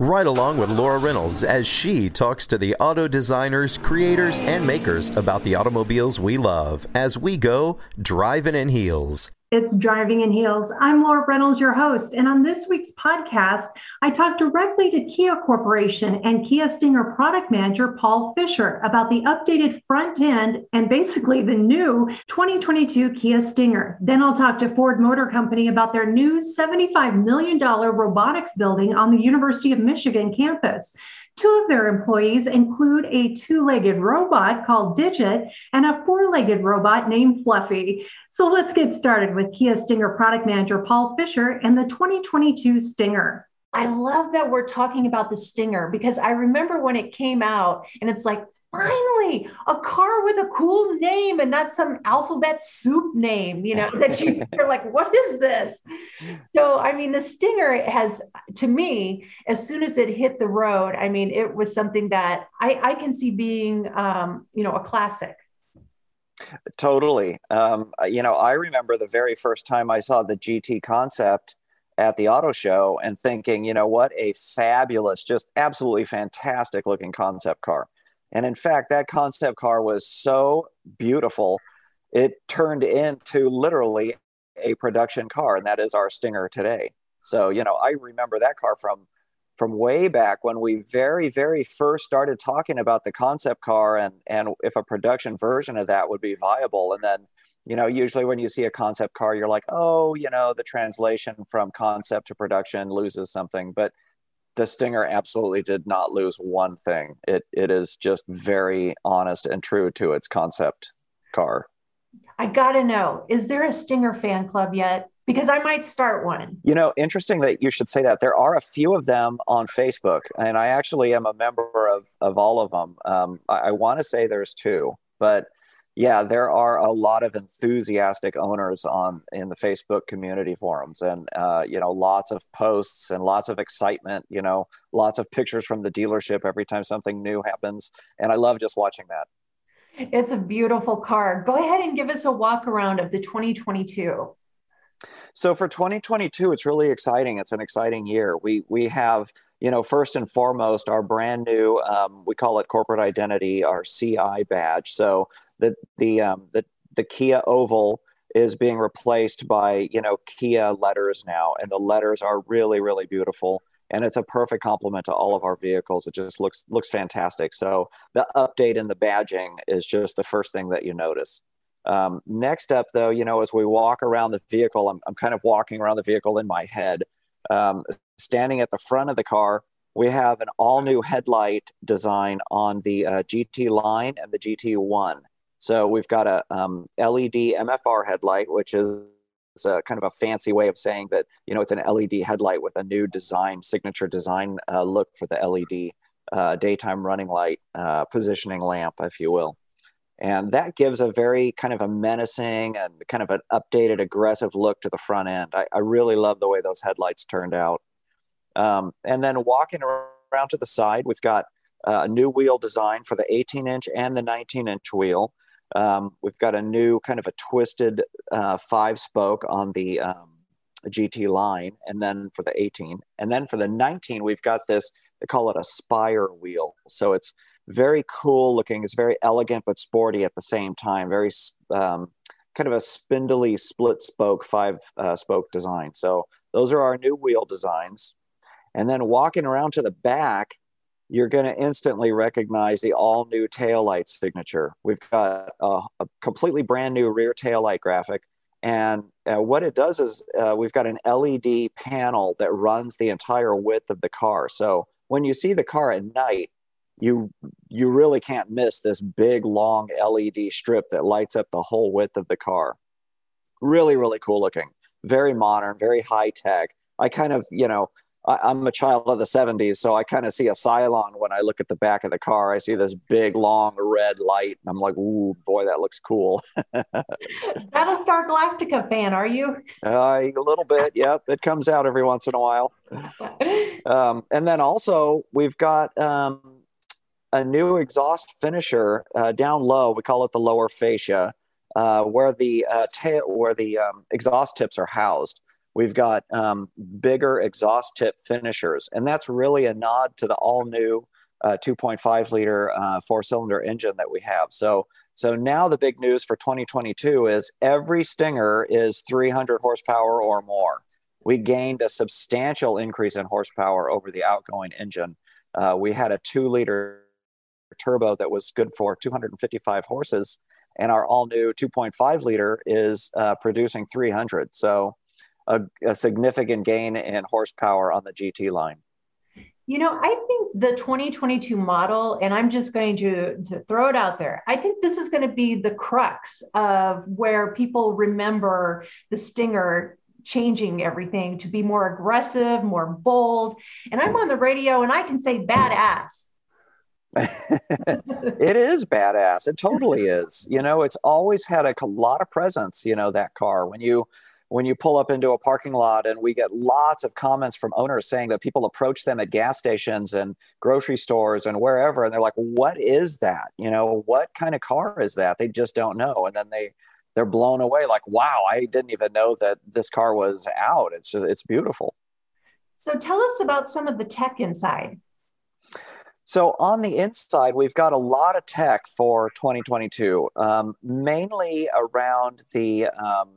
Right along with Laura Reynolds as she talks to the auto designers, creators, and makers about the automobiles we love as we go driving in heels. It's Driving in Heels. I'm Laura Reynolds, your host. And on this week's podcast, I talked directly to Kia Corporation and Kia Stinger product manager Paul Fisher about the updated front end and basically the new 2022 Kia Stinger. Then I'll talk to Ford Motor Company about their new $75 million robotics building on the University of Michigan campus. Two of their employees include a two legged robot called Digit and a four legged robot named Fluffy. So let's get started with Kia Stinger product manager Paul Fisher and the 2022 Stinger. I love that we're talking about the Stinger because I remember when it came out and it's like, finally a car with a cool name and not some alphabet soup name you know that you, are like what is this? So i mean the stinger has to me as soon as it hit the road i mean it was something that i, I can see being um, you know a classic. Totally. Um, you know i remember the very first time i saw the gt concept at the auto show and thinking you know what a fabulous just absolutely fantastic looking concept car and in fact, that concept car was so beautiful, it turned into literally a production car, and that is our Stinger today. So, you know, I remember that car from from way back when we very, very first started talking about the concept car and and if a production version of that would be viable. And then, you know, usually when you see a concept car, you're like, oh, you know, the translation from concept to production loses something. But the Stinger absolutely did not lose one thing. It it is just very honest and true to its concept car. I gotta know, is there a Stinger fan club yet? Because I might start one. You know, interesting that you should say that. There are a few of them on Facebook, and I actually am a member of of all of them. Um, I, I want to say there's two, but yeah, there are a lot of enthusiastic owners on in the Facebook community forums, and uh, you know, lots of posts and lots of excitement. You know, lots of pictures from the dealership every time something new happens, and I love just watching that. It's a beautiful car. Go ahead and give us a walk around of the 2022. So for 2022, it's really exciting. It's an exciting year. We we have you know first and foremost our brand new um, we call it corporate identity, our CI badge. So the the um, the the Kia oval is being replaced by you know Kia letters now, and the letters are really really beautiful, and it's a perfect complement to all of our vehicles. It just looks looks fantastic. So the update in the badging is just the first thing that you notice. Um, next up, though, you know, as we walk around the vehicle, I'm, I'm kind of walking around the vehicle in my head. Um, standing at the front of the car, we have an all new headlight design on the uh, GT line and the GT1. So we've got a um, LED MFR headlight, which is a kind of a fancy way of saying that you know it's an LED headlight with a new design, signature design uh, look for the LED uh, daytime running light uh, positioning lamp, if you will. And that gives a very kind of a menacing and kind of an updated, aggressive look to the front end. I, I really love the way those headlights turned out. Um, and then walking around to the side, we've got uh, a new wheel design for the 18 inch and the 19 inch wheel. Um, we've got a new kind of a twisted uh, five spoke on the um, GT line, and then for the 18, and then for the 19, we've got this. They call it a spire wheel, so it's very cool looking. It's very elegant but sporty at the same time. Very um, kind of a spindly split spoke five uh, spoke design. So those are our new wheel designs. And then walking around to the back, you're going to instantly recognize the all new tail light signature. We've got a, a, completely brand new rear tail light graphic. And uh, what it does is uh, we've got an LED panel that runs the entire width of the car. So when you see the car at night, you you really can't miss this big long LED strip that lights up the whole width of the car. Really, really cool looking. Very modern, very high tech. I kind of, you know, I, am a child of the 70s, so I kind of see a Cylon when I look at the back of the car. I see this big, long red light, and I'm like, ooh, boy, that looks cool. Battlestar Galactica fan, are you? Uh, a little bit, yep. It comes out every once in a while. Um, and then also, we've got um, a new exhaust finisher uh, down low. We call it the lower fascia, uh, where the uh, tail, where the um, exhaust tips are housed. We've got um, bigger exhaust tip finishers, and that's really a nod to the all new uh, 2.5 liter uh, four cylinder engine that we have. So, so now the big news for 2022 is every Stinger is 300 horsepower or more. We gained a substantial increase in horsepower over the outgoing engine. Uh, we had a two liter turbo that was good for 255 horses, and our all new 2.5 liter is uh, producing 300. So a, a significant gain in horsepower on the GT line. You know, I think the 2022 model, and I'm just going to, to throw it out there, I think this is going to be the crux of where people remember the Stinger changing everything to be more aggressive, more bold. And I'm on the radio and I can say badass. it is badass. It totally is. You know, it's always had a lot of presence, you know, that car. When you when you pull up into a parking lot and we get lots of comments from owners saying that people approach them at gas stations and grocery stores and wherever and they're like what is that? You know what kind of car is that? They just don't know. And then they they're blown away like wow i didn't even know that this car was out. It's just it's beautiful. So tell us about some of the tech inside. So on the inside, we've got a lot of tech for 2022, um, mainly around the um,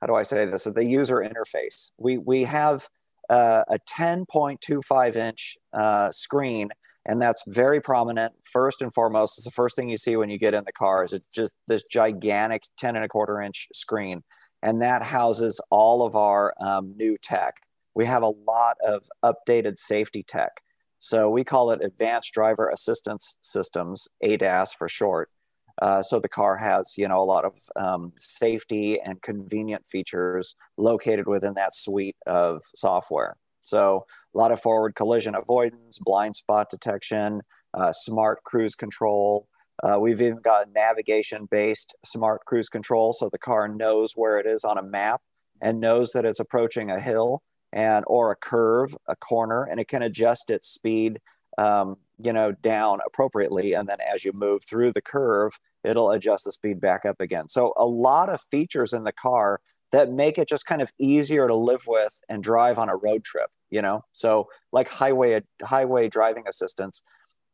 how do I say this? The user interface. We we have uh, a 10.25 inch uh, screen, and that's very prominent. First and foremost, it's the first thing you see when you get in the car. Is it's just this gigantic 10 and a quarter inch screen, and that houses all of our um, new tech. We have a lot of updated safety tech. So we call it Advanced Driver Assistance Systems, ADAS for short. Uh, so the car has, you know, a lot of um, safety and convenient features located within that suite of software. So a lot of forward collision avoidance, blind spot detection, uh, smart cruise control. Uh, we've even got navigation-based smart cruise control, so the car knows where it is on a map and knows that it's approaching a hill and or a curve, a corner, and it can adjust its speed um, you know, down appropriately. And then as you move through the curve, it'll adjust the speed back up again. So a lot of features in the car that make it just kind of easier to live with and drive on a road trip, you know? So like highway, highway driving assistance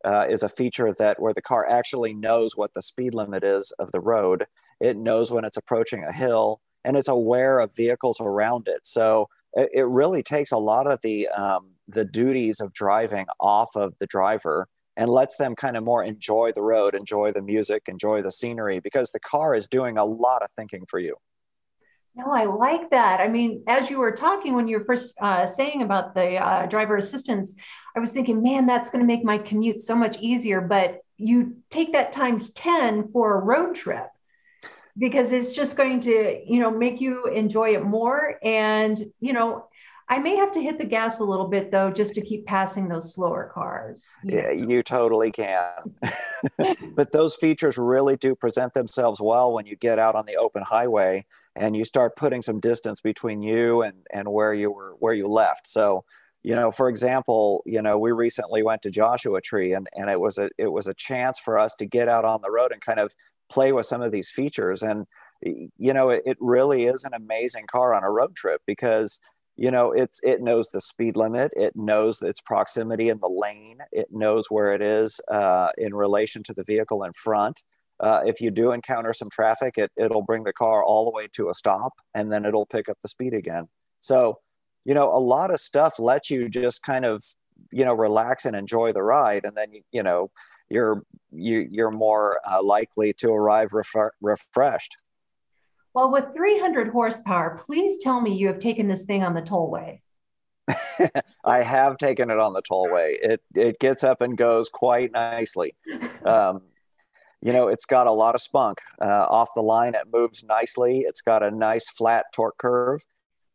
uh, is a feature that where the car actually knows what the speed limit is of the road. It knows when it's approaching a hill and it's aware of vehicles around it. So it, really takes a lot of the, um, the duties of driving off of the driver and lets them kind of more enjoy the road, enjoy the music, enjoy the scenery because the car is doing a lot of thinking for you. No, I like that. I mean, as you were talking when you were first uh, saying about the uh, driver assistance, I was thinking, man, that's going to make my commute so much easier. But you take that times 10 for a road trip because it's just going to, you know, make you enjoy it more. And, you know, I may have to hit the gas a little bit though, just to keep passing those slower cars. Yeah, you totally can. but those features really do present themselves well when you get out on the open highway and you start putting some distance between you and, and where you were where you left. So, you know, for example, you know, we recently went to Joshua Tree and, and it was a it was a chance for us to get out on the road and kind of play with some of these features. And you know, it, it really is an amazing car on a road trip because you know it's it knows the speed limit. It knows its proximity in the lane. It knows where it is uh, in relation to the vehicle in front. Uh, if you do encounter some traffic it, it'll bring the car all the way to a stop and then it'll pick up the speed again. So you know a lot of stuff lets you just kind of you know relax and enjoy the ride. And then you know you're you, you're more uh, likely to arrive refreshed well with 300 horsepower please tell me you have taken this thing on the tollway I have taken it on the tollway. It it gets up and goes quite nicely. Um, you know, it's got a lot of spunk uh, off the line. It moves nicely. It's got a nice flat torque curve,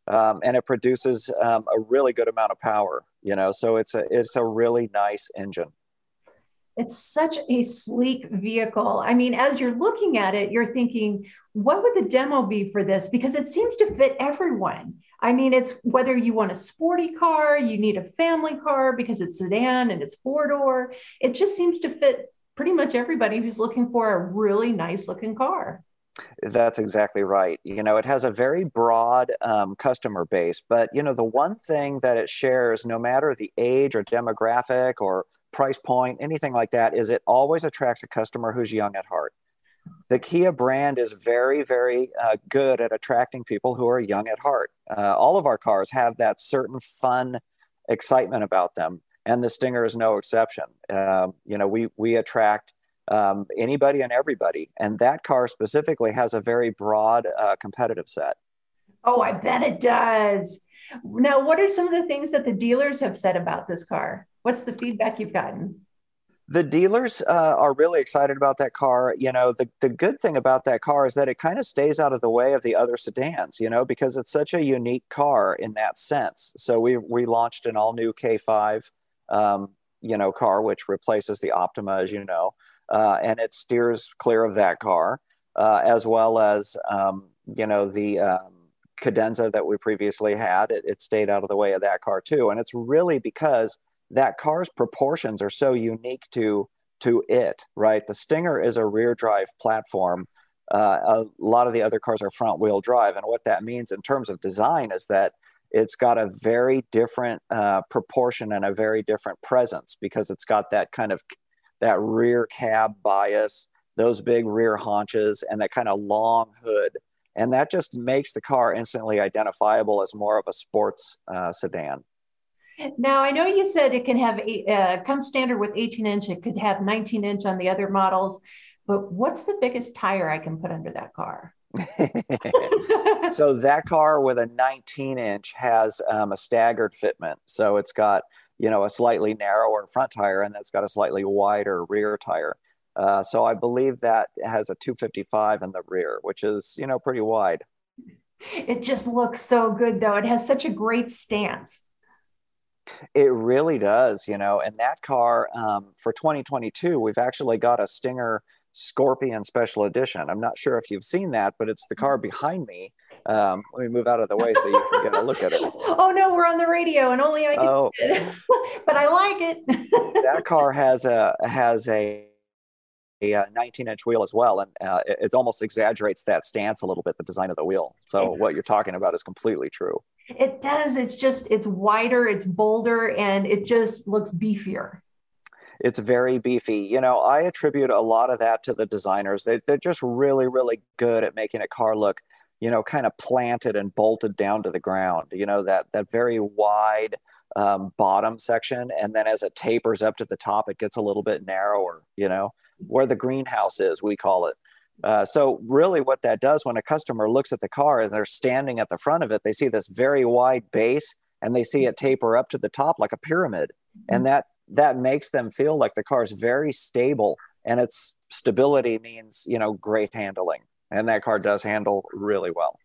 um, and it produces um, a really good amount of power. You know, so it's a it's a really nice engine. It's such a sleek vehicle. I mean, as you're looking at it, you're thinking, what would the demo be for this? Because it seems to fit everyone. I mean, it's whether you want a sporty car, you need a family car because it's sedan and it's four door. It just seems to fit pretty much everybody who's looking for a really nice looking car. That's exactly right. You know, it has a very broad um, customer base, but you know, the one thing that it shares, no matter the age or demographic or price point, anything like that, is it always attracts a customer who's young at heart. The Kia brand is very, very uh, good at attracting people who are young at heart. Uh, all of our cars have that certain fun excitement about them, and the Stinger is no exception. Uh, you know, we we attract um, anybody and everybody, and that car specifically has a very broad uh, competitive set. Oh, I bet it does. Now, what are some of the things that the dealers have said about this car? What's the feedback you've gotten? the dealers uh, are really excited about that car. You know, the, the good thing about that car is that it kind of stays out of the way of the other sedans, you know, because it's such a unique car in that sense. So we, we launched an all new K5, um, you know, car, which replaces the Optima, as you know, uh, and it steers clear of that car, uh, as well as, um, you know, the um, Cadenza that we previously had. It, it stayed out of the way of that car too. And it's really because that car's proportions are so unique to to it, right? The Stinger is a rear drive platform. Uh, a lot of the other cars are front wheel drive, and what that means in terms of design is that it's got a very different uh, proportion and a very different presence because it's got that kind of that rear cab bias, those big rear haunches, and that kind of long hood, and that just makes the car instantly identifiable as more of a sports uh, sedan. Now, I know you said it can have, uh, come standard with 18 inch, it could have 19 inch on the other models, but what's the biggest tire I can put under that car? so that car with a 19 inch has um, a staggered fitment. So it's got, you know, a slightly narrower front tire and that's got a slightly wider rear tire. Uh, so I believe that has a 255 in the rear, which is, you know, pretty wide. It just looks so good though. It has such a great stance. It really does, you know. And that car um, for 2022, we've actually got a Stinger Scorpion Special Edition. I'm not sure if you've seen that, but it's the car mm-hmm. behind me. Um, let me move out of the way so you can get a look at it. oh no, we're on the radio, and only I can. Oh. but I like it. that car has a has a a 19 inch wheel as well and uh, it, it, almost exaggerates that stance a little bit the design of the wheel so what you're talking about is completely true it does. It's just, it's wider, it's bolder, and it just looks beefier. It's very beefy. You know, I attribute a lot of that to the designers. They, they're just really, really good at making a car look, you know, kind of planted and bolted down to the ground. You know, that, that very wide um, bottom section. And then as it tapers up to the top, it gets a little bit narrower, you know, where the greenhouse is, we call it. Uh, so really what that does when a customer looks at the car and they're standing at the front of it, they see this very wide base and they see it taper up to the top like a pyramid. And that that makes them feel like the car is very stable and its stability means, you know, great handling. And that car does handle really well.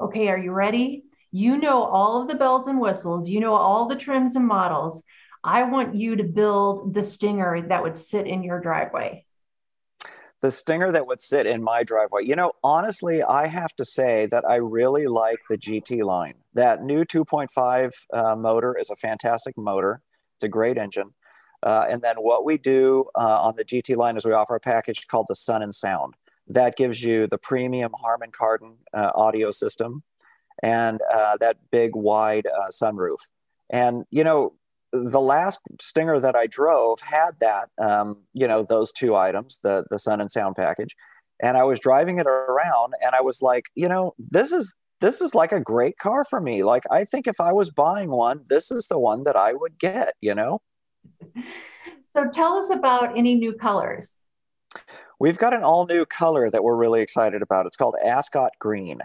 Okay, are you ready? You know all of the bells and whistles, you know all the trims and models. I want you to build the stinger that would sit in your driveway the stinger that would sit in my driveway. You know, honestly, I have to say that I really like the GT line. That new 2.5 uh, motor is a fantastic motor. It's a great engine. Uh, and then what we do uh, on the GT line is we offer a package called the Sun and Sound. That gives you the premium Harman Kardon uh, audio system and uh, that big wide uh, sunroof. And you know, the last stinger that I drove had that, um, you know, those two items, the the sun and sound package, and I was driving it around, and I was like, you know, this is this is like a great car for me. Like I think if I was buying one, this is the one that I would get, you know? So tell us about any new colors. We've got an all new color that we're really excited about. It's called Ascot Green.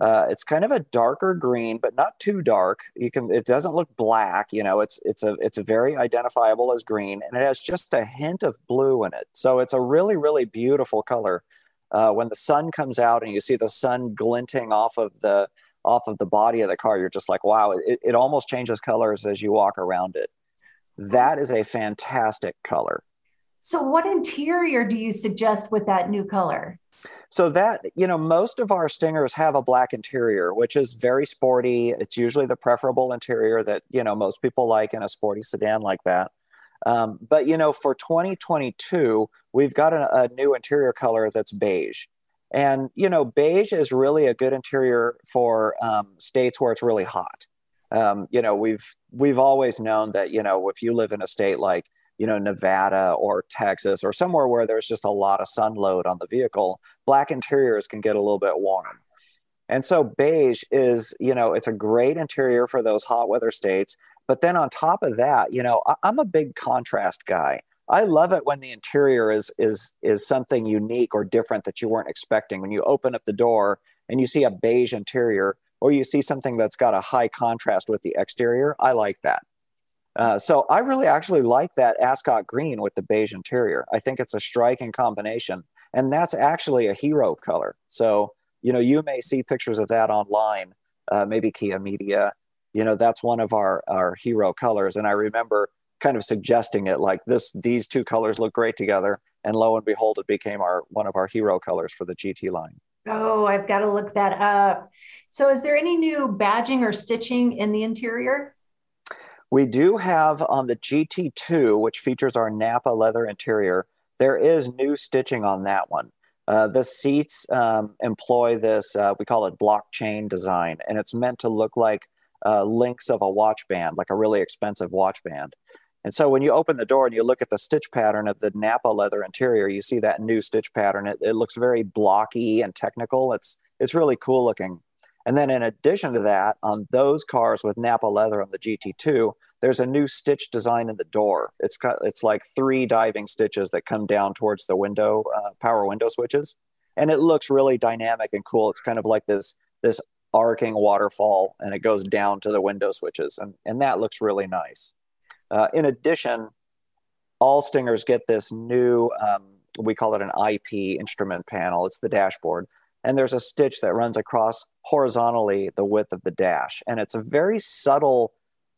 Uh, it's kind of a darker green, but not too dark. You can. It doesn't look black. You know, it's it's a it's a very identifiable as green, and it has just a hint of blue in it. So it's a really really beautiful color. Uh, when the sun comes out and you see the sun glinting off of the off of the body of the car, you're just like, wow! It, it almost changes colors as you walk around it. That is a fantastic color. So, what interior do you suggest with that new color? So that, you know, most of our Stingers have a black interior, which is very sporty. It's usually the preferable interior that, you know, most people like in a sporty sedan like that. Um, but, you know, for 2022, we've got a, a new interior color that's beige. And, you know, beige is really a good interior for um, states where it's really hot. Um, you know, we've we've always known that, you know, if you live in a state like you know Nevada or Texas or somewhere where there's just a lot of sun load on the vehicle, black interiors can get a little bit warm. And so beige is, you know, it's a great interior for those hot weather states. But then on top of that, you know, I, am a big contrast guy. I love it when the interior is is is something unique or different that you weren't expecting. When you open up the door and you see a beige interior, or you see something that's got a high contrast with the exterior, I like that. Uh, so I really actually like that Ascot green with the beige interior. I think it's a striking combination, and that's actually a hero color. So you know, you may see pictures of that online, uh, maybe Kia Media. You know, that's one of our our hero colors, and I remember kind of suggesting it like this: these two colors look great together, and lo and behold, it became our one of our hero colors for the GT line. Oh, I've got to look that up. So, is there any new badging or stitching in the interior? We do have on the GT2, which features our Napa leather interior, there is new stitching on that one. Uh, the seats um, employ this, uh, we call it blockchain design, and it's meant to look like uh, links of a watch band, like a really expensive watch band. And so when you open the door and you look at the stitch pattern of the Napa leather interior, you see that new stitch pattern. It, it looks very blocky and technical. It's it's really cool looking. And then in addition to that, on those cars with Napa leather on the GT2, there's a new stitch design in the door. It's it's like three diving stitches that come down towards the window, uh, power window switches, and it looks really dynamic and cool. It's kind of like this this arcing waterfall, and it goes down to the window switches, and and that looks really nice. Uh, in addition, all Stingers get this new, um, we call it an IP instrument panel. It's the dashboard and there's a stitch that runs across horizontally the width of the dash. And it's a very subtle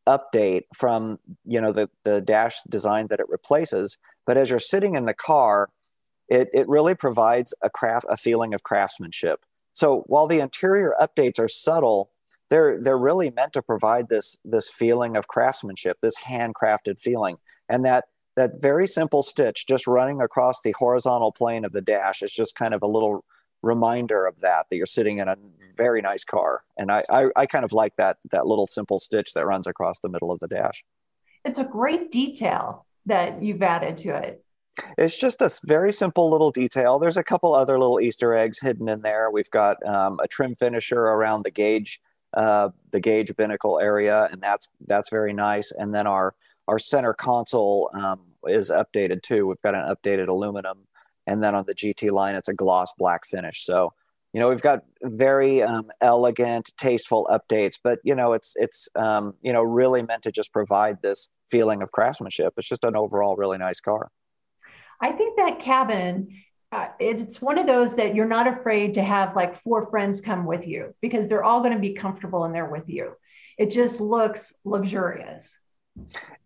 update from you know the, the dash design that it replaces. But as you're sitting in the car it, it really provides a craft a feeling of craftsmanship. So while the interior updates are subtle they're they're really meant to provide this this feeling of craftsmanship this handcrafted feeling. And that that very simple stitch just running across the horizontal plane of the dash is just kind of a little reminder of that that you're sitting in a very nice car. And I, I, I kind of like that that little simple stitch that runs across the middle of the dash. It's a great detail that you've added to it. It's just a very simple little detail. There's a couple other little easter eggs hidden in there. We've got um, a trim finisher around the gauge uh, the gauge binnacle area and that's that's very nice. And then our our center console um, is updated too. We've got an updated aluminum and then on the GT line, it's a gloss black finish. So, you know, we've got very um, elegant, tasteful updates, but you know, it's it's um, you know really meant to just provide this feeling of craftsmanship. It's just an overall really nice car. I think that cabin uh, it's one of those that you're not afraid to have like four friends come with you because they're all going to be comfortable in there with you. It just looks luxurious.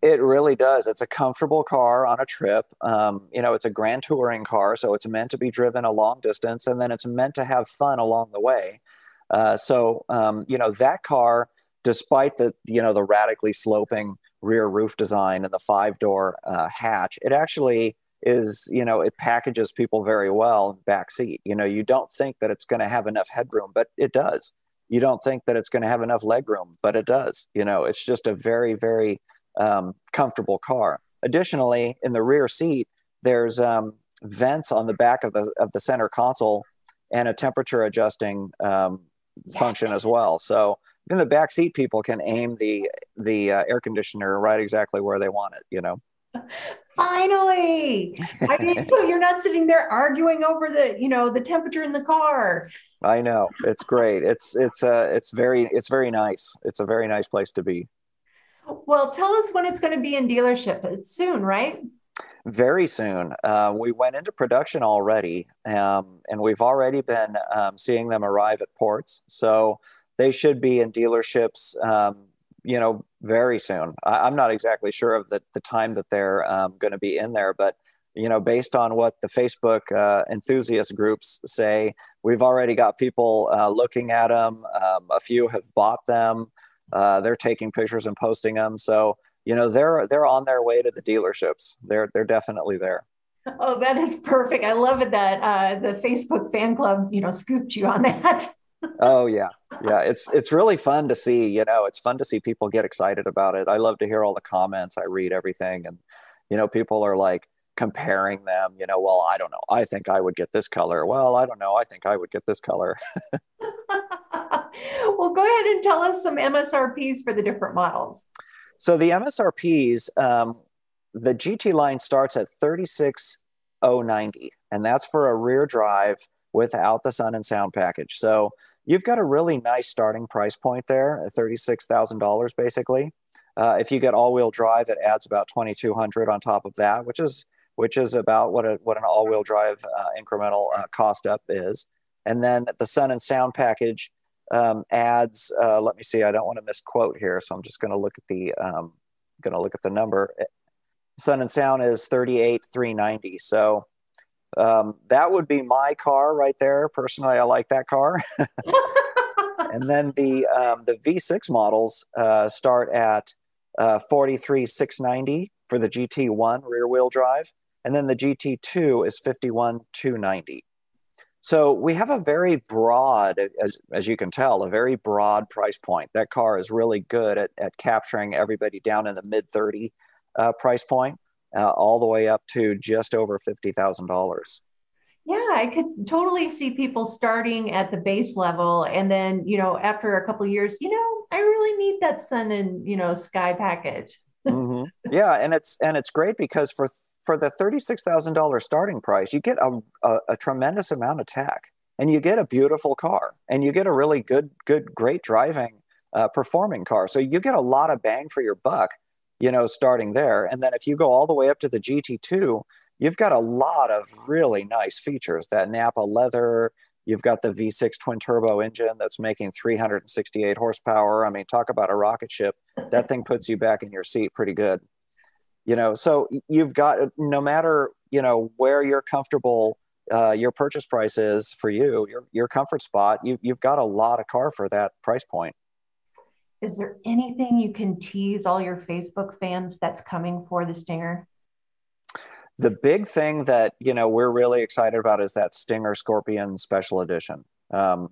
It really does. It's a comfortable car on a trip. Um, you know, it's a grand touring car, so it's meant to be driven a long distance, and then it's meant to have fun along the way. Uh, so, um, you know, that car, despite the you know the radically sloping rear roof design and the five door uh, hatch, it actually is you know it packages people very well in back seat. You know, you don't think that it's going to have enough headroom, but it does. You don't think that it's going to have enough legroom, but it does. You know, it's just a very very um, comfortable car. Additionally, in the rear seat, there's um, vents on the back of the of the center console and a temperature adjusting um, function as well. So in the back seat people can aim the the uh, air conditioner right exactly where they want it. You know. Finally, I mean, so you're not sitting there arguing over the, you know, the temperature in the car. I know it's great. It's it's uh it's very it's very nice. It's a very nice place to be. Well, tell us when it's going to be in dealership. It's soon, right? Very soon. Uh, we went into production already, um, and we've already been um, seeing them arrive at ports. So they should be in dealerships, um, you know, very soon. I, am not exactly sure of the, the time that they're um, going to be in there, but you know, based on what the Facebook uh, enthusiast groups say, we've already got people uh, looking at them. Um, a few have bought them. Uh, they're taking pictures and posting them. So you know, they're they're on their way to the dealerships. They're they're definitely there. Oh, that is perfect. I love it that uh, the Facebook fan club, you know, scooped you on that. oh yeah, yeah. It's it's really fun to see. You know, it's fun to see people get excited about it. I love to hear all the comments. I read everything, and you know, people are like comparing them. You know, well, I don't know. I think I would get this color. Well, I don't know. I think I would get this color. well, go ahead and tell us some MSRPs for the different models. So the MSRPs, um, the GT line starts at 36090, and that's for a rear drive without the sun and sound package. So you've got a really nice starting price point there at $36,000 basically. Uh, if you get all-wheel drive, it adds about 2,200 on top of that, which is which is about what a what an all-wheel drive uh, incremental uh, cost up is. And then the sun and sound package um, adds. Uh, let me see. I don't want to misquote here, so I'm just going to look at the um, going to look at the number. Sun and Sound is 38,390. So um, that would be my car right there. Personally, I like that car. and then the um, the V6 models uh, start at uh, 43,690 for the GT1 rear wheel drive, and then the GT2 is 51,290. So we have a very broad, as, as you can tell, a very broad price point. That car is really good at, at capturing everybody down in the mid 30 uh, price point, uh, all the way up to just over $50,000. Yeah, I could totally see people starting at the base level. And then, you know, after a couple years, you know, I really need that sun and, you know, sky package. mm-hmm. Yeah. And it's, and it's great because for for the $36,000 starting price, you get a, a, a, tremendous amount of tech and you get a beautiful car and you get a really good, good, great driving, uh, performing car. So you get a lot of bang for your buck, you know, starting there. And then if you go all the way up to the GT2, you've got a lot of really nice features that Napa leather. You've got the V6 twin turbo engine that's making 368 horsepower. I mean, talk about a rocket ship. That thing puts you back in your seat pretty good you know so you've got no matter you know where you're comfortable uh, your purchase price is for you your, your comfort spot you, you've got a lot of car for that price point. Is there anything you can tease all your facebook fans that's coming for the stinger? The big thing that you know we're really excited about is that stinger scorpion special edition. Um,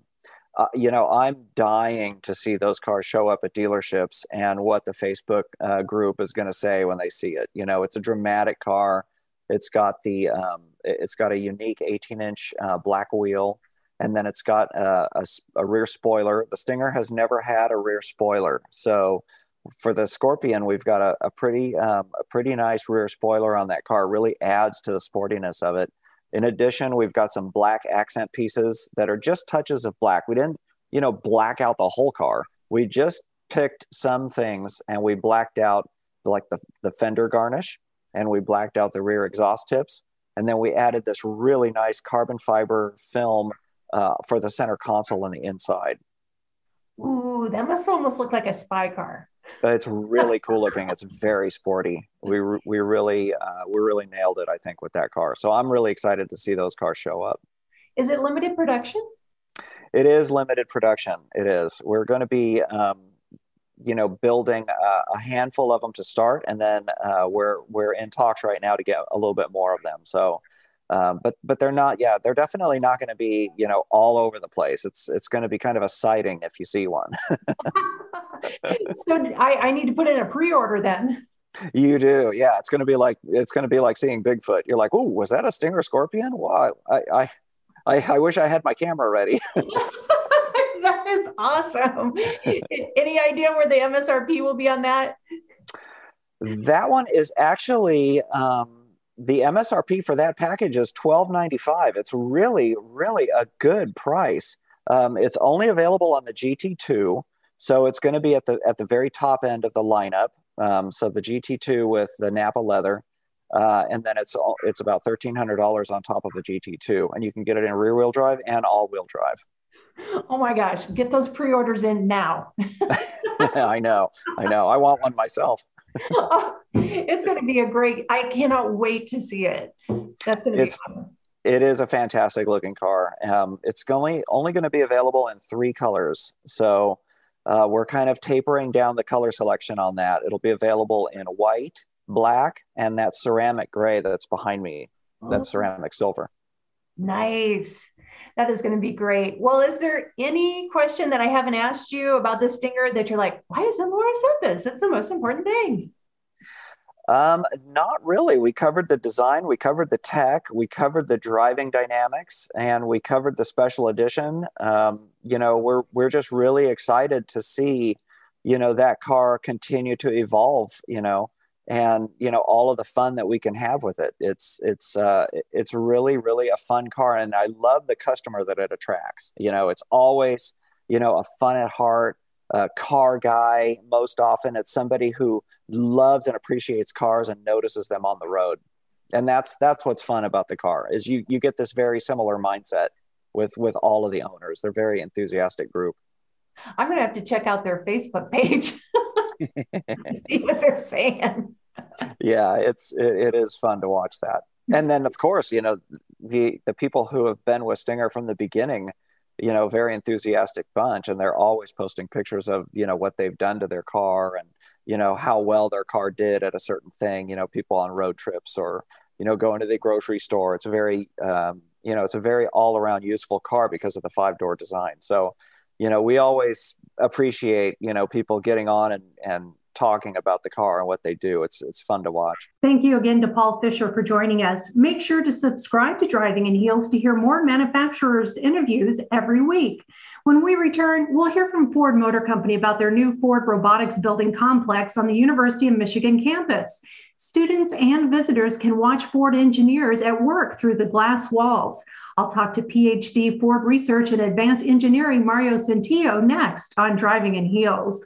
uh, you know, I'm dying to see those cars show up at dealerships and what the Facebook uh, group is going to say when they see it. You know, it's a dramatic car. It's got the um, it's got a unique 18 inch uh, black wheel, and then it's got a, a, a, rear spoiler. The Stinger has never had a rear spoiler, so for the Scorpion, we've got a, a pretty um, a pretty nice rear spoiler on that car. Really adds to the sportiness of it. In addition, we've got some black accent pieces that are just touches of black. We didn't, you know, black out the whole car. We just picked some things and we blacked out like the, the fender garnish and we blacked out the rear exhaust tips. And then we added this really nice carbon fiber film uh, for the center console on the inside. Ooh, that must almost look like a spy car. But it's really cool looking. It's very sporty. We we really uh, we really nailed it. I think with that car. So I'm really excited to see those cars show up. Is it limited production? It is limited production. It is. We're going to be, um, you know, building a, a, handful of them to start, and then uh, we're we're in talks right now to get a little bit more of them. So um, but but they're not. Yeah, they're definitely not going to be you know all over the place. It's it's going to be kind of a sighting if you see one. so I, I need to put in a pre-order then. You do, yeah. It's going to be like it's going to be like seeing Bigfoot. You're like, oh, was that a stinger scorpion? Wow, I, I I I wish I had my camera ready. that is awesome. Any idea where the MSRP will be on that? That one is actually um, the MSRP for that package is twelve ninety five. It's really, really a good price. Um, it's only available on the GT2, so it's going to be at the at the very top end of the lineup. Um, so the GT2 with the Napa leather, uh, and then it's all, it's about thirteen hundred dollars on top of the GT2, and you can get it in rear wheel drive and all wheel drive. Oh my gosh, get those pre-orders in now. I know, I know. I want one myself. Oh, it's going to be a great. I cannot wait to see it. That's going to be fun. It is a fantastic looking car. Um, it's only only going to be available in three colors, so uh, we're kind of tapering down the color selection on that. It'll be available in white, black, and that ceramic gray that's behind me. That's oh. ceramic silver. Nice. That is going to be great. Well, is there any question that I haven't asked you about the Stinger that you're like, why isn't Laura said this? It's the most important thing. Um, not really. We covered the design, we covered the tech, we covered the driving dynamics, and we covered the special edition. Um, you know, we're we're just really excited to see, you know, that car continue to evolve. You know, and you know all of the fun that we can have with it. It's it's uh, it's really really a fun car, and I love the customer that it attracts. You know, it's always you know a fun at heart a car guy. Most often, it's somebody who loves and appreciates cars and notices them on the road. And that's that's what's fun about the car is you you get this very similar mindset with with all of the owners. They're very enthusiastic group. I'm gonna have to check out their Facebook page, and see what they're saying. Yeah, it's it, it is fun to watch that. And then of course, you know, the the people who have been with Stinger from the beginning you know very enthusiastic bunch and they're always posting pictures of you know what they've done to their car and you know how well their car did at a certain thing you know people on road trips or you know going to the grocery store it's a very um, you know it's a very all around useful car because of the five door design so you know we always appreciate you know people getting on and and talking about the car and what they do. It's it's fun to watch. Thank you again to Paul Fisher for joining us. Make sure to subscribe to Driving in Heels to hear more manufacturers' interviews every week. When we return, we'll hear from Ford Motor Company about their new Ford Robotics Building Complex on the University of Michigan campus. Students and visitors can watch Ford engineers at work through the glass walls. I'll talk to PhD Ford Research and Advanced Engineering Mario Santillo next on Driving in Heels.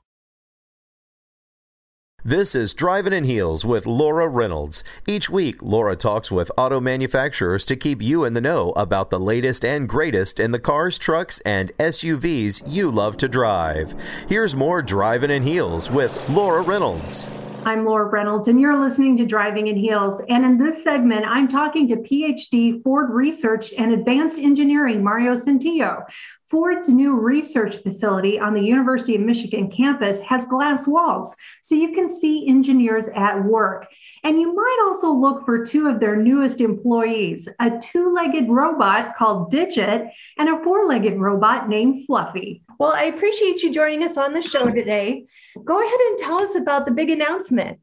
This is Driving in Heels with Laura Reynolds. Each week, Laura talks with auto manufacturers to keep you in the know about the latest and greatest in the cars, trucks, and SUVs you love to drive. Here's more Driving in Heels with Laura Reynolds. I'm Laura Reynolds, and you're listening to Driving in Heels. And in this segment, I'm talking to PhD Ford Research and Advanced Engineering Mario Santillo. Ford's new research facility on the University of Michigan campus has glass walls, so you can see engineers at work. And you might also look for two of their newest employees a two legged robot called Digit and a four legged robot named Fluffy. Well, I appreciate you joining us on the show today. Go ahead and tell us about the big announcement.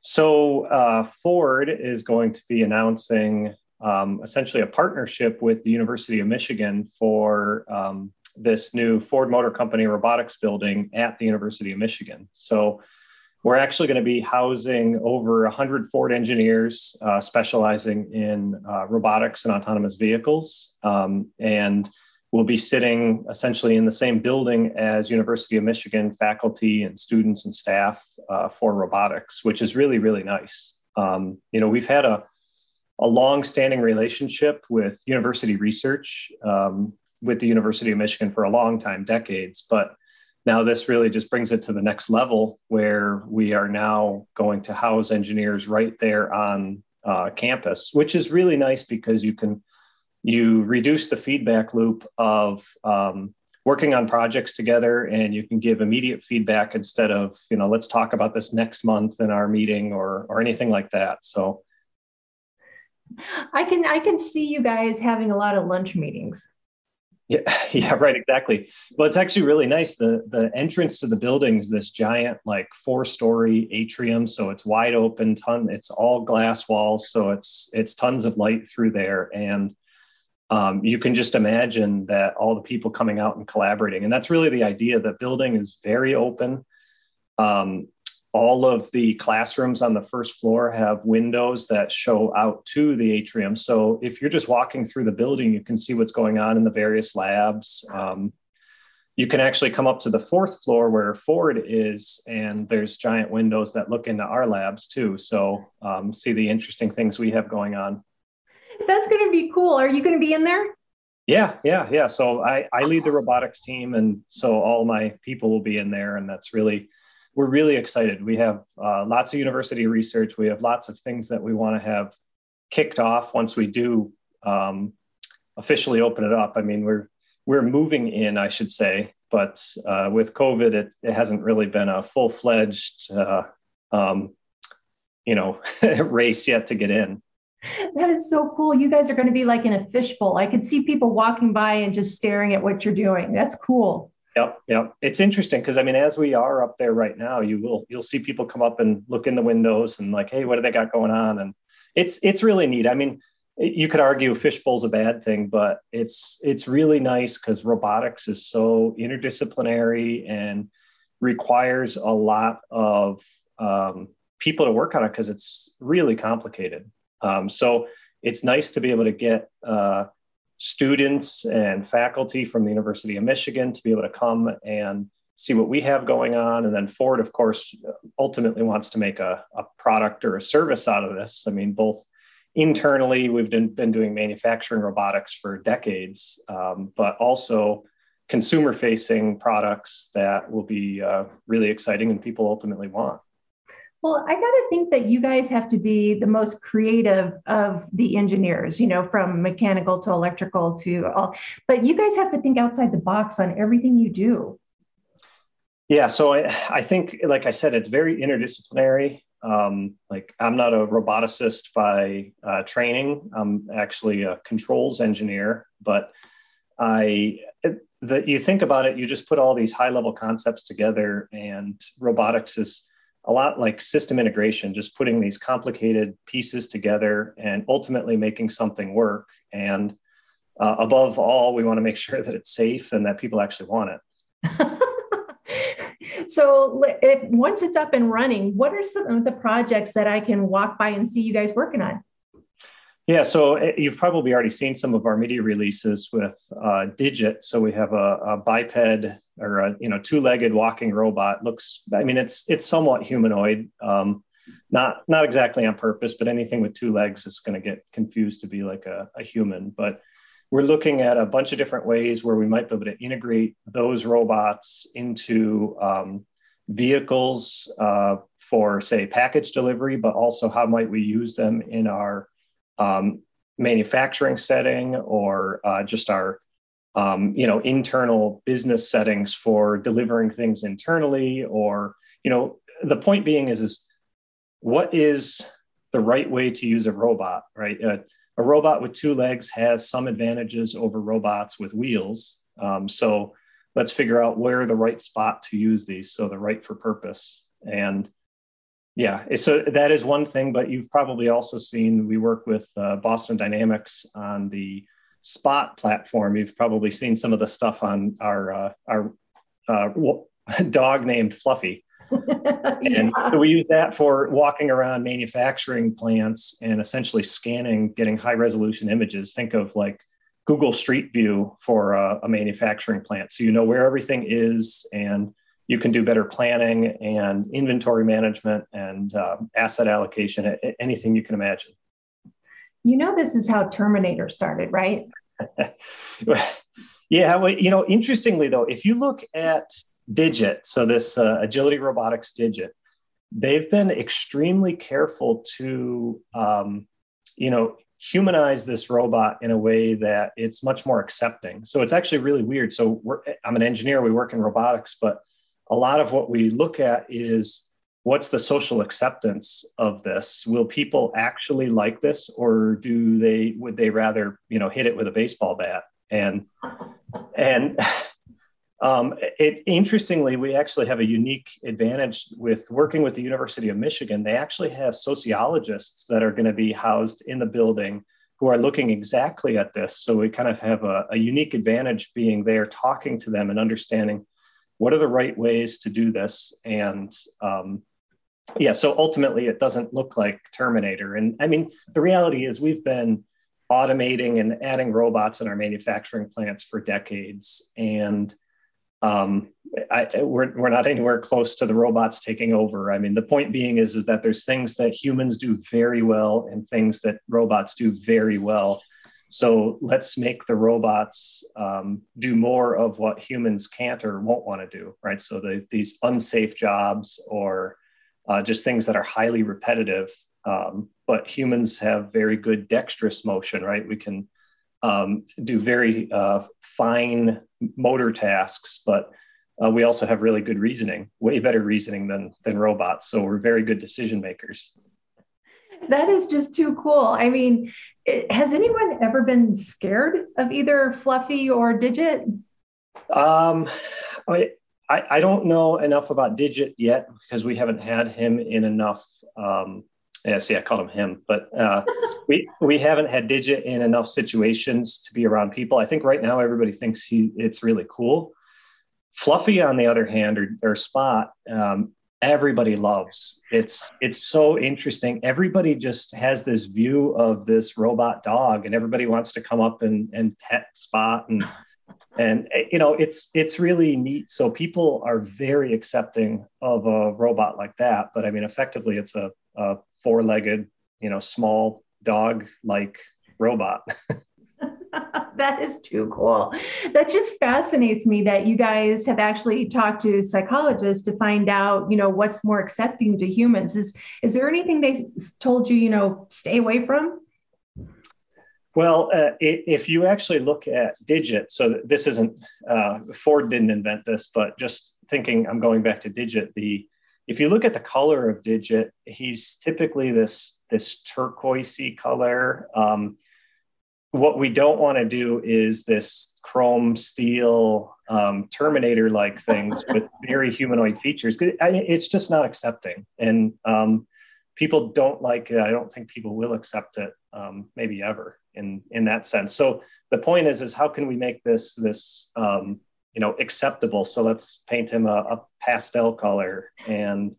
So, uh, Ford is going to be announcing um, essentially a partnership with the University of Michigan for um, this new Ford Motor Company robotics building at the University of Michigan. So we're actually going to be housing over 100 Ford engineers uh, specializing in uh, robotics and autonomous vehicles. Um, and we'll be sitting essentially in the same building as University of Michigan faculty and students and staff uh, for robotics, which is really, really nice. Um, you know, we've had a a long-standing relationship with university research um, with the University of Michigan for a long time, decades. But now this really just brings it to the next level where we are now going to house engineers right there on uh, campus, which is really nice because you can you reduce the feedback loop of um, working on projects together and you can give immediate feedback instead of you know let's talk about this next month in our meeting or or anything like that so I can I can see you guys having a lot of lunch meetings. Yeah, yeah, right, exactly. Well, it's actually really nice. The the entrance to the building is this giant, like four story atrium, so it's wide open. Ton, it's all glass walls, so it's it's tons of light through there, and um, you can just imagine that all the people coming out and collaborating, and that's really the idea. The building is very open. Um, all of the classrooms on the first floor have windows that show out to the atrium. So if you're just walking through the building, you can see what's going on in the various labs. Um, you can actually come up to the fourth floor where Ford is, and there's giant windows that look into our labs too. So um, see the interesting things we have going on. That's going to be cool. Are you going to be in there? Yeah, yeah, yeah. So I, I lead the robotics team, and so all my people will be in there, and that's really we're really excited. We have uh, lots of university research. We have lots of things that we want to have kicked off once we do um, officially open it up. I mean, we're we're moving in, I should say, but uh, with COVID, it, it hasn't really been a full fledged, uh, um, you know, race yet to get in. That is so cool. You guys are going to be like in a fishbowl. I could see people walking by and just staring at what you're doing. That's cool. Yep, yep. It's interesting because I mean, as we are up there right now, you will you'll see people come up and look in the windows and like, hey, what do they got going on? And it's it's really neat. I mean, you could argue fishbowl's a bad thing, but it's it's really nice because robotics is so interdisciplinary and requires a lot of um, people to work on it because it's really complicated. Um, so it's nice to be able to get uh, students and faculty from the University of Michigan to be able to come and see what we have going on. And then Ford, of course, ultimately wants to make a, a product or a service out of this. I mean, both internally, we've been, been doing manufacturing robotics for decades, um, but also consumer facing products that will be uh, really exciting and people ultimately want. Well, I got to think that you guys have to be the most creative of the engineers, you know, from mechanical to electrical to all, but you guys have to think outside the box on everything you do. Yeah. So I, I think, like I said, it's very interdisciplinary. Um, like I'm not a roboticist by uh, training. I'm actually a controls engineer, but I, that you think about it, you just put all these high level concepts together and robotics is, a lot like system integration, just putting these complicated pieces together and ultimately making something work. And uh, above all, we want to make sure that it's safe and that people actually want it. so, if, once it's up and running, what are some of the projects that I can walk by and see you guys working on? Yeah, so eh, you've probably already seen some of our media releases with uh, Digit. So we have a, a biped or a you know two-legged walking robot looks. I mean, it's it's somewhat humanoid, um, not not exactly on purpose, but anything with two legs is going to get confused to be like a, a human. But we're looking at a bunch of different ways where we might be able to integrate those robots into um, vehicles uh, for, say, package delivery, but also how might we use them in our um, manufacturing setting or uh, just our um, you know internal business settings for delivering things internally or you know the point being is is what is the right way to use a robot right? Uh, a robot with two legs has some advantages over robots with wheels. Um, so let's figure out where the right spot to use these so they're right for purpose. And yeah so that is one thing but you've probably also seen we work with uh, boston dynamics on the spot platform you've probably seen some of the stuff on our uh, our uh, dog named fluffy and yeah. so we use that for walking around manufacturing plants and essentially scanning getting high resolution images think of like google street view for a, a manufacturing plant so you know where everything is and you can do better planning and inventory management and uh, asset allocation, anything you can imagine. You know, this is how Terminator started, right? yeah. Well, you know, interestingly, though, if you look at Digit, so this uh, Agility Robotics Digit, they've been extremely careful to, um, you know, humanize this robot in a way that it's much more accepting. So it's actually really weird. So I'm an engineer, we work in robotics, but a lot of what we look at is what's the social acceptance of this? Will people actually like this or do they would they rather you know hit it with a baseball bat? And and um, it interestingly we actually have a unique advantage with working with the university of michigan. They actually have sociologists that are going to be housed in the building who are looking exactly at this. So we kind of have a, a unique advantage being there talking to them and understanding what are the right ways to do this. And um, yeah so ultimately it doesn't look like terminator. And i mean the reality is we've been automating and adding robots in our manufacturing plants for decades. And um, I, we're, we're not anywhere close to the robots taking over. I mean the point being is, is that there's things that humans do very well and things that robots do very well. So let's make the robots um, do more of what humans can't or won't want to do, right? So the, these unsafe jobs or uh, just things that are highly repetitive. Um, but humans have very good dexterous motion, right? We can um, do very uh, fine motor tasks, but uh, we also have really good reasoning, way better reasoning than than robots. So we're very good decision makers that is just too cool. I mean, has anyone ever been scared of either Fluffy or Digit? Um, I, I don't know enough about Digit yet because we haven't had him in enough. Um, yeah, see, I called him him, but uh, we we haven't had Digit in enough situations to be around people. I think right now everybody thinks he it's really cool. Fluffy, on the other hand, or, or Spot, um, everybody loves. It's it's so interesting. Everybody just has this view of this robot dog, and everybody wants to come up and and pet Spot and and eh, you know it's it's really neat. So people are very accepting of a robot like that. But I mean, effectively, it's a, a four-legged, you know, small dog-like robot. that is too cool. That just fascinates me that you guys have actually talked to psychologists to find out, you know, what's more accepting to humans. Is is there anything they told you, you know, stay away from? Well, uh, if you actually look at Digit, so this isn't uh, Ford didn't invent this, but just thinking, I'm going back to Digit. The if you look at the color of Digit, he's typically this this turquoisey color. Um, what we don't want to do is this chrome steel um, terminator like things with very humanoid features it's just not accepting and um, people don't like it i don't think people will accept it um, maybe ever in in that sense so the point is is how can we make this this um, you know acceptable so let's paint him a, a pastel color and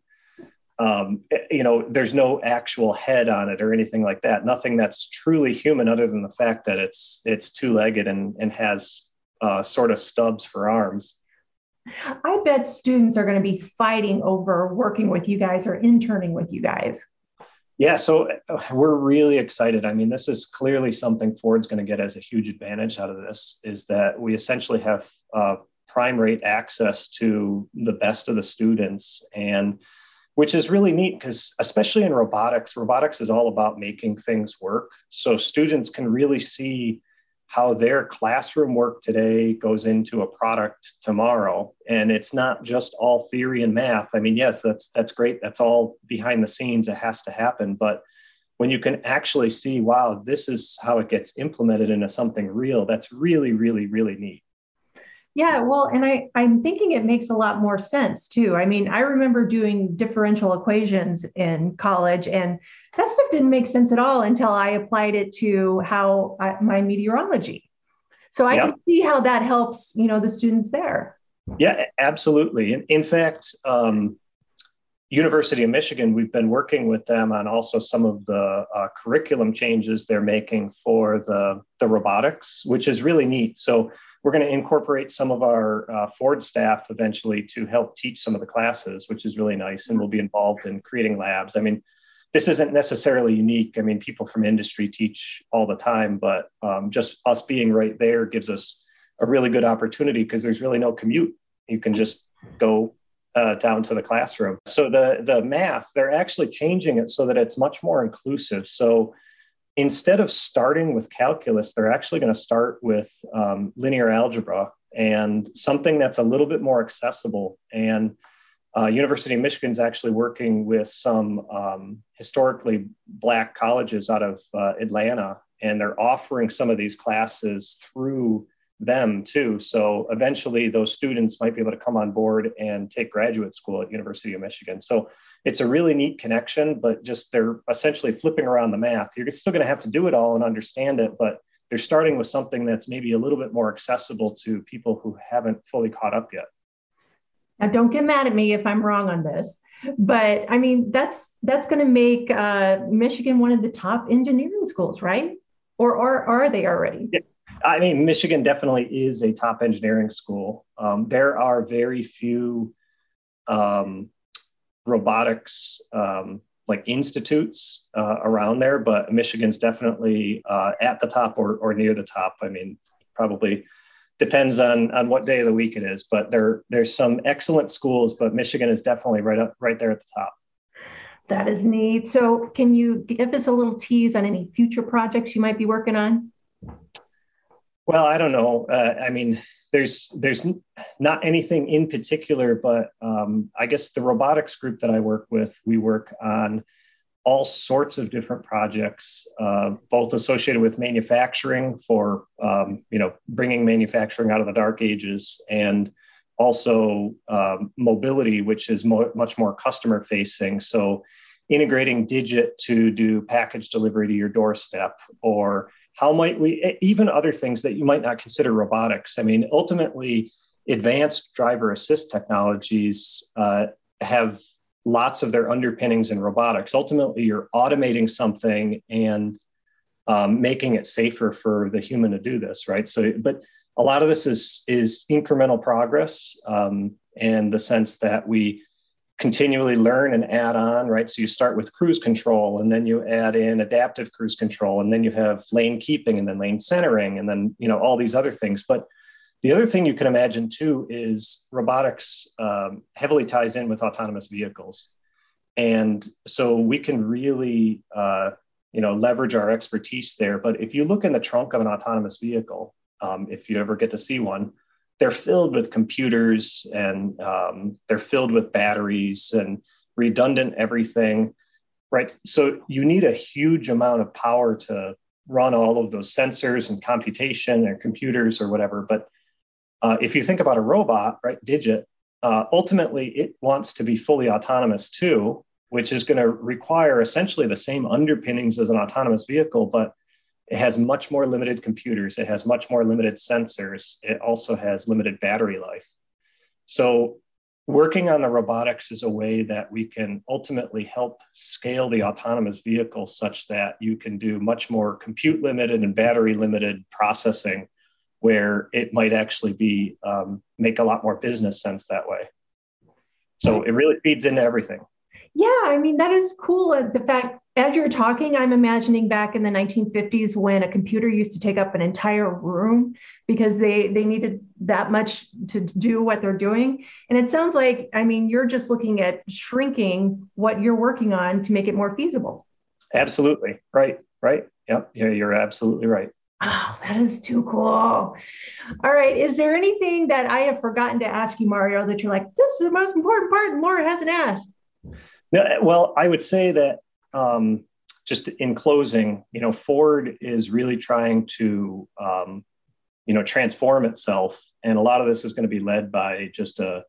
um, you know, there's no actual head on it or anything like that. Nothing that's truly human, other than the fact that it's it's two-legged and and has uh, sort of stubs for arms. I bet students are going to be fighting over working with you guys or interning with you guys. Yeah, so uh, we're really excited. I mean, this is clearly something Ford's going to get as a huge advantage out of this is that we essentially have uh, prime rate access to the best of the students and which is really neat because especially in robotics robotics is all about making things work so students can really see how their classroom work today goes into a product tomorrow. And it's not just all theory and math. I mean yes that's that's great. That's all behind the scenes. It has to happen. But when you can actually see wow this is how it gets implemented into something real that's really really really neat yeah, well, and I, I'm thinking it makes a lot more sense too. I mean, I remember doing differential equations in college, and that stuff didn't make sense at all until I applied it to how I, my meteorology. So I can see how that helps, you know, the students there. Yeah, absolutely. In, in fact, um, University of Michigan, we've been working with them on also some of the uh, curriculum changes they're making for the, the robotics, which is really neat. So we're going to incorporate some of our uh, Ford staff eventually to help teach some of the classes, which is really nice. And we'll be involved in creating labs. I mean, this isn't necessarily unique. I mean, people from industry teach all the time, but um, just us being right there gives us a really good opportunity because there's really no commute. You can just go uh, down to the classroom. So the the math, they're actually changing it so that it's much more inclusive. So instead of starting with calculus, they're actually going to start with um, linear algebra and something that's a little bit more accessible. And uh, University of Michigan is actually working with some um, historically black colleges out of uh, Atlanta, and they're offering some of these classes through them too. So eventually, those students might be able to come on board and take graduate school at University of Michigan. So it's a really neat connection, but just they're essentially flipping around the math. You're still going to have to do it all and understand it, but they're starting with something that's maybe a little bit more accessible to people who haven't fully caught up yet. Now, don't get mad at me if I'm wrong on this, but I mean that's that's going to make uh, Michigan one of the top engineering schools, right? Or, or are they already? Yeah. I mean, Michigan definitely is a top engineering school. Um, there are very few um, robotics um, like institutes uh, around there, but Michigan's definitely uh, at the top or, or near the top. I mean, probably depends on on what day of the week it is, but there there's some excellent schools, but Michigan is definitely right up right there at the top. That is neat. So, can you give us a little tease on any future projects you might be working on? Well, I don't know. Uh, I mean, there's there's not anything in particular, but um, I guess the robotics group that I work with, we work on all sorts of different projects, uh, both associated with manufacturing for um, you know bringing manufacturing out of the dark ages, and also um, mobility, which is mo- much more customer facing. So integrating Digit to do package delivery to your doorstep or how might we even other things that you might not consider robotics. I mean ultimately advanced driver assist technologies uh, have lots of their underpinnings in robotics. Ultimately you're automating something and um, making it safer for the human to do this right? So but a lot of this is is incremental progress um, and the sense that we continually learn and add on, right? So you start with cruise control and then you add in adaptive cruise control and then you have lane keeping and then lane centering and then, you know, all these other things. But the other thing you can imagine too is robotics um, heavily ties in with autonomous vehicles. And so we can really, uh, you know, leverage our expertise there. But if you look in the trunk of an autonomous vehicle, um, if you ever get to see one, they're filled with computers and um, they're filled with batteries and redundant everything, right? So you need a huge amount of power to run all of those sensors and computation and computers or whatever. But uh, if you think about a robot, right, Digit, uh, ultimately it wants to be fully autonomous too, which is going to require essentially the same underpinnings as an autonomous vehicle, but it has much more limited computers. It has much more limited sensors. It also has limited battery life. So, working on the robotics is a way that we can ultimately help scale the autonomous vehicle such that you can do much more compute limited and battery limited processing where it might actually be um, make a lot more business sense that way. So it really feeds into everything. Yeah, I mean that is cool. The fact as you're talking, I'm imagining back in the 1950s when a computer used to take up an entire room because they they needed that much to do what they're doing. And it sounds like, I mean, you're just looking at shrinking what you're working on to make it more feasible. Absolutely. Right. Right. Yep. Yeah, you're absolutely right. Oh, that is too cool. All right. Is there anything that I have forgotten to ask you, Mario, that you're like, this is the most important part and Laura hasn't asked? Well, I would say that um, just in closing, you know, Ford is really trying to, um, you know, transform itself. And a lot of this is going to be led by just a,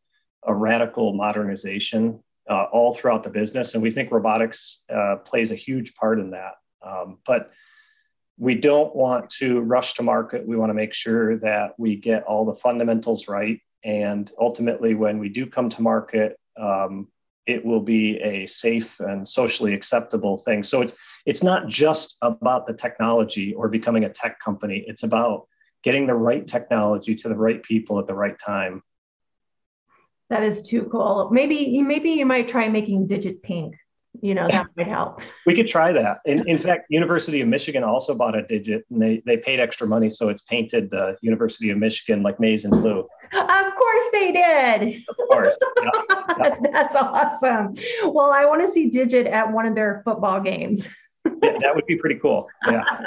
a radical modernization uh, all throughout the business. And we think robotics uh, plays a huge part in that. Um, but we don't want to rush to market. We want to make sure that we get all the fundamentals right. And ultimately, when we do come to market, um, it will be a safe and socially acceptable thing. So it's it's not just about the technology or becoming a tech company. It's about getting the right technology to the right people at the right time. That is too cool. Maybe maybe you might try making digit pink you know that might help we could try that in, in fact university of michigan also bought a digit and they, they paid extra money so it's painted the university of michigan like maize and blue of um, course they did of course yeah. Yeah. that's awesome well i want to see digit at one of their football games yeah, that would be pretty cool. Yeah.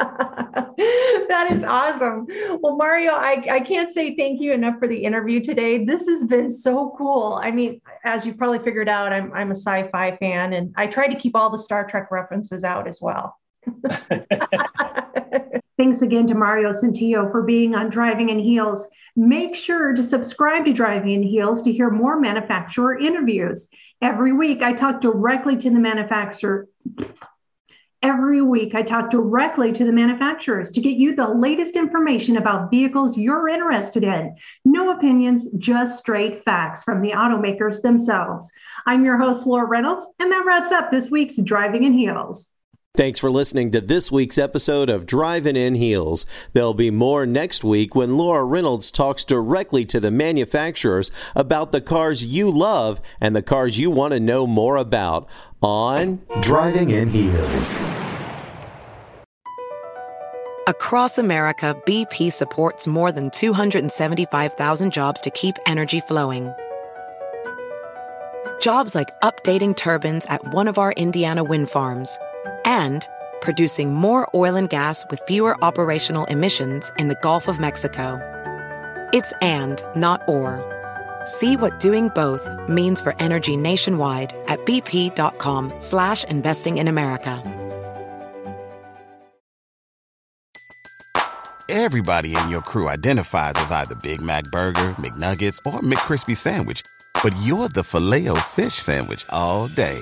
that is awesome. Well, Mario, I, I can't say thank you enough for the interview today. This has been so cool. I mean, as you probably figured out, I'm, I'm a sci fi fan and I try to keep all the Star Trek references out as well. Thanks again to Mario Santillo for being on Driving in Heels. Make sure to subscribe to Driving in Heels to hear more manufacturer interviews. Every week, I talk directly to the manufacturer Every week, I talk directly to the manufacturers to get you the latest information about vehicles you're interested in. No opinions, just straight facts from the automakers themselves. I'm your host, Laura Reynolds, and that wraps up this week's Driving in Heels. Thanks for listening to this week's episode of Driving in Heels. There'll be more next week when Laura Reynolds talks directly to the manufacturers about the cars you love and the cars you want to know more about on Driving in Heels. Across America, BP supports more than 275,000 jobs to keep energy flowing. Jobs like updating turbines at one of our Indiana wind farms and producing more oil and gas with fewer operational emissions in the Gulf of Mexico. It's and, not or. See what doing both means for energy nationwide at bp.com slash investing in America. Everybody in your crew identifies as either Big Mac Burger, McNuggets, or McCrispy Sandwich, but you're the Filet-O-Fish Sandwich all day